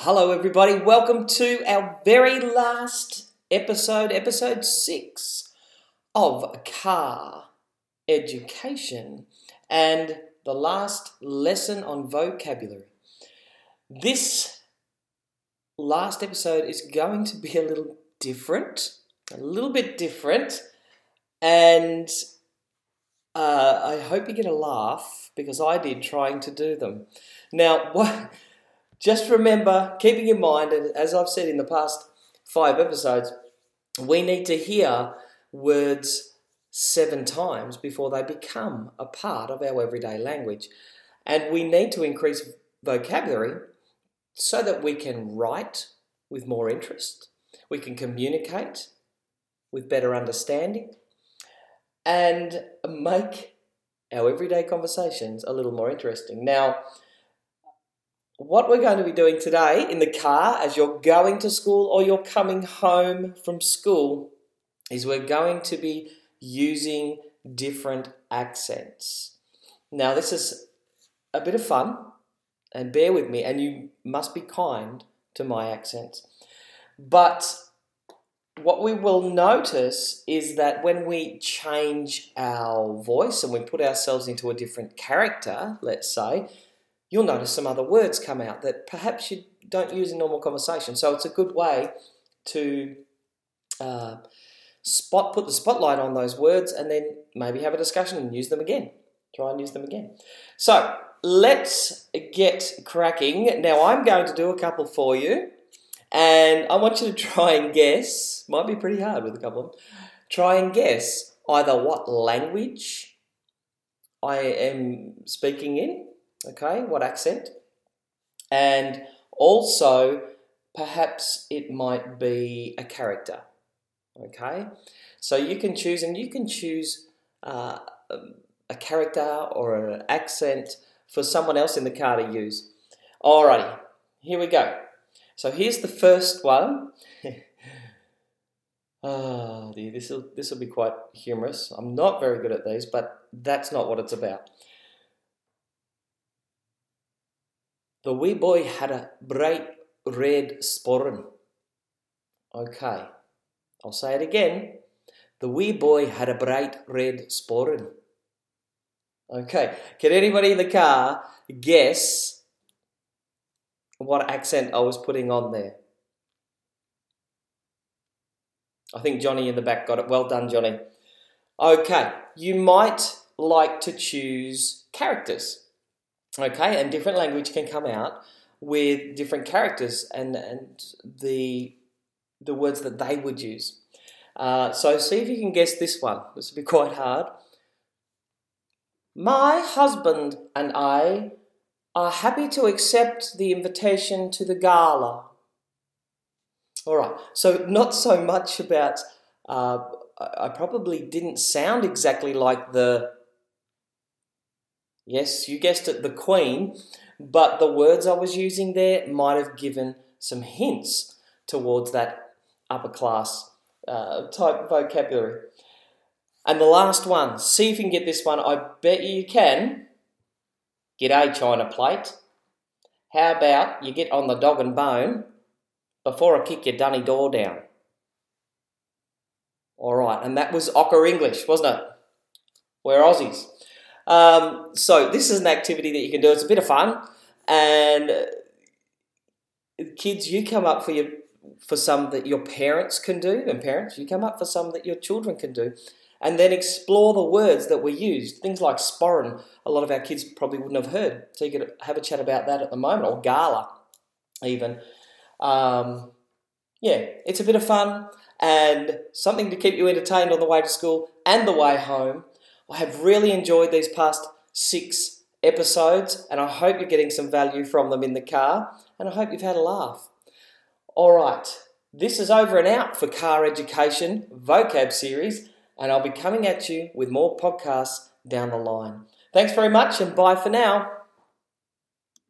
Hello, everybody. Welcome to our very last episode, episode six of car education, and the last lesson on vocabulary. This last episode is going to be a little different, a little bit different, and uh, I hope you get a laugh because I did trying to do them. Now, what? Just remember, keeping in mind, and as I've said in the past five episodes, we need to hear words seven times before they become a part of our everyday language. And we need to increase vocabulary so that we can write with more interest, we can communicate with better understanding, and make our everyday conversations a little more interesting. Now, what we're going to be doing today in the car as you're going to school or you're coming home from school is we're going to be using different accents. Now, this is a bit of fun, and bear with me, and you must be kind to my accents. But what we will notice is that when we change our voice and we put ourselves into a different character, let's say, you'll notice some other words come out that perhaps you don't use in normal conversation. So it's a good way to uh, spot put the spotlight on those words and then maybe have a discussion and use them again. Try and use them again. So let's get cracking. Now I'm going to do a couple for you. And I want you to try and guess, might be pretty hard with a couple of them. Try and guess either what language I am speaking in okay, what accent, and also perhaps it might be a character, okay. So you can choose, and you can choose uh, a character or an accent for someone else in the car to use. Alrighty, here we go. So here's the first one. oh dear, this will this will be quite humorous. I'm not very good at these, but that's not what it's about. The wee boy had a bright red sporran. Okay, I'll say it again. The wee boy had a bright red sporran. Okay, can anybody in the car guess what accent I was putting on there? I think Johnny in the back got it. Well done, Johnny. Okay, you might like to choose characters. Okay, and different language can come out with different characters and, and the, the words that they would use. Uh, so see if you can guess this one. This will be quite hard. My husband and I are happy to accept the invitation to the gala. All right, so not so much about, uh, I probably didn't sound exactly like the Yes, you guessed it, the Queen. But the words I was using there might have given some hints towards that upper class uh, type vocabulary. And the last one, see if you can get this one. I bet you can. G'day, China plate. How about you get on the dog and bone before I kick your dunny door down? All right, and that was Ocker English, wasn't it? We're Aussies. Um, so this is an activity that you can do. It's a bit of fun, and kids, you come up for your for some that your parents can do, and parents, you come up for some that your children can do, and then explore the words that were used. Things like sporran, a lot of our kids probably wouldn't have heard. So you could have a chat about that at the moment, or gala, even. Um, yeah, it's a bit of fun and something to keep you entertained on the way to school and the way home. I have really enjoyed these past six episodes, and I hope you're getting some value from them in the car, and I hope you've had a laugh. All right, this is over and out for Car Education Vocab Series, and I'll be coming at you with more podcasts down the line. Thanks very much, and bye for now.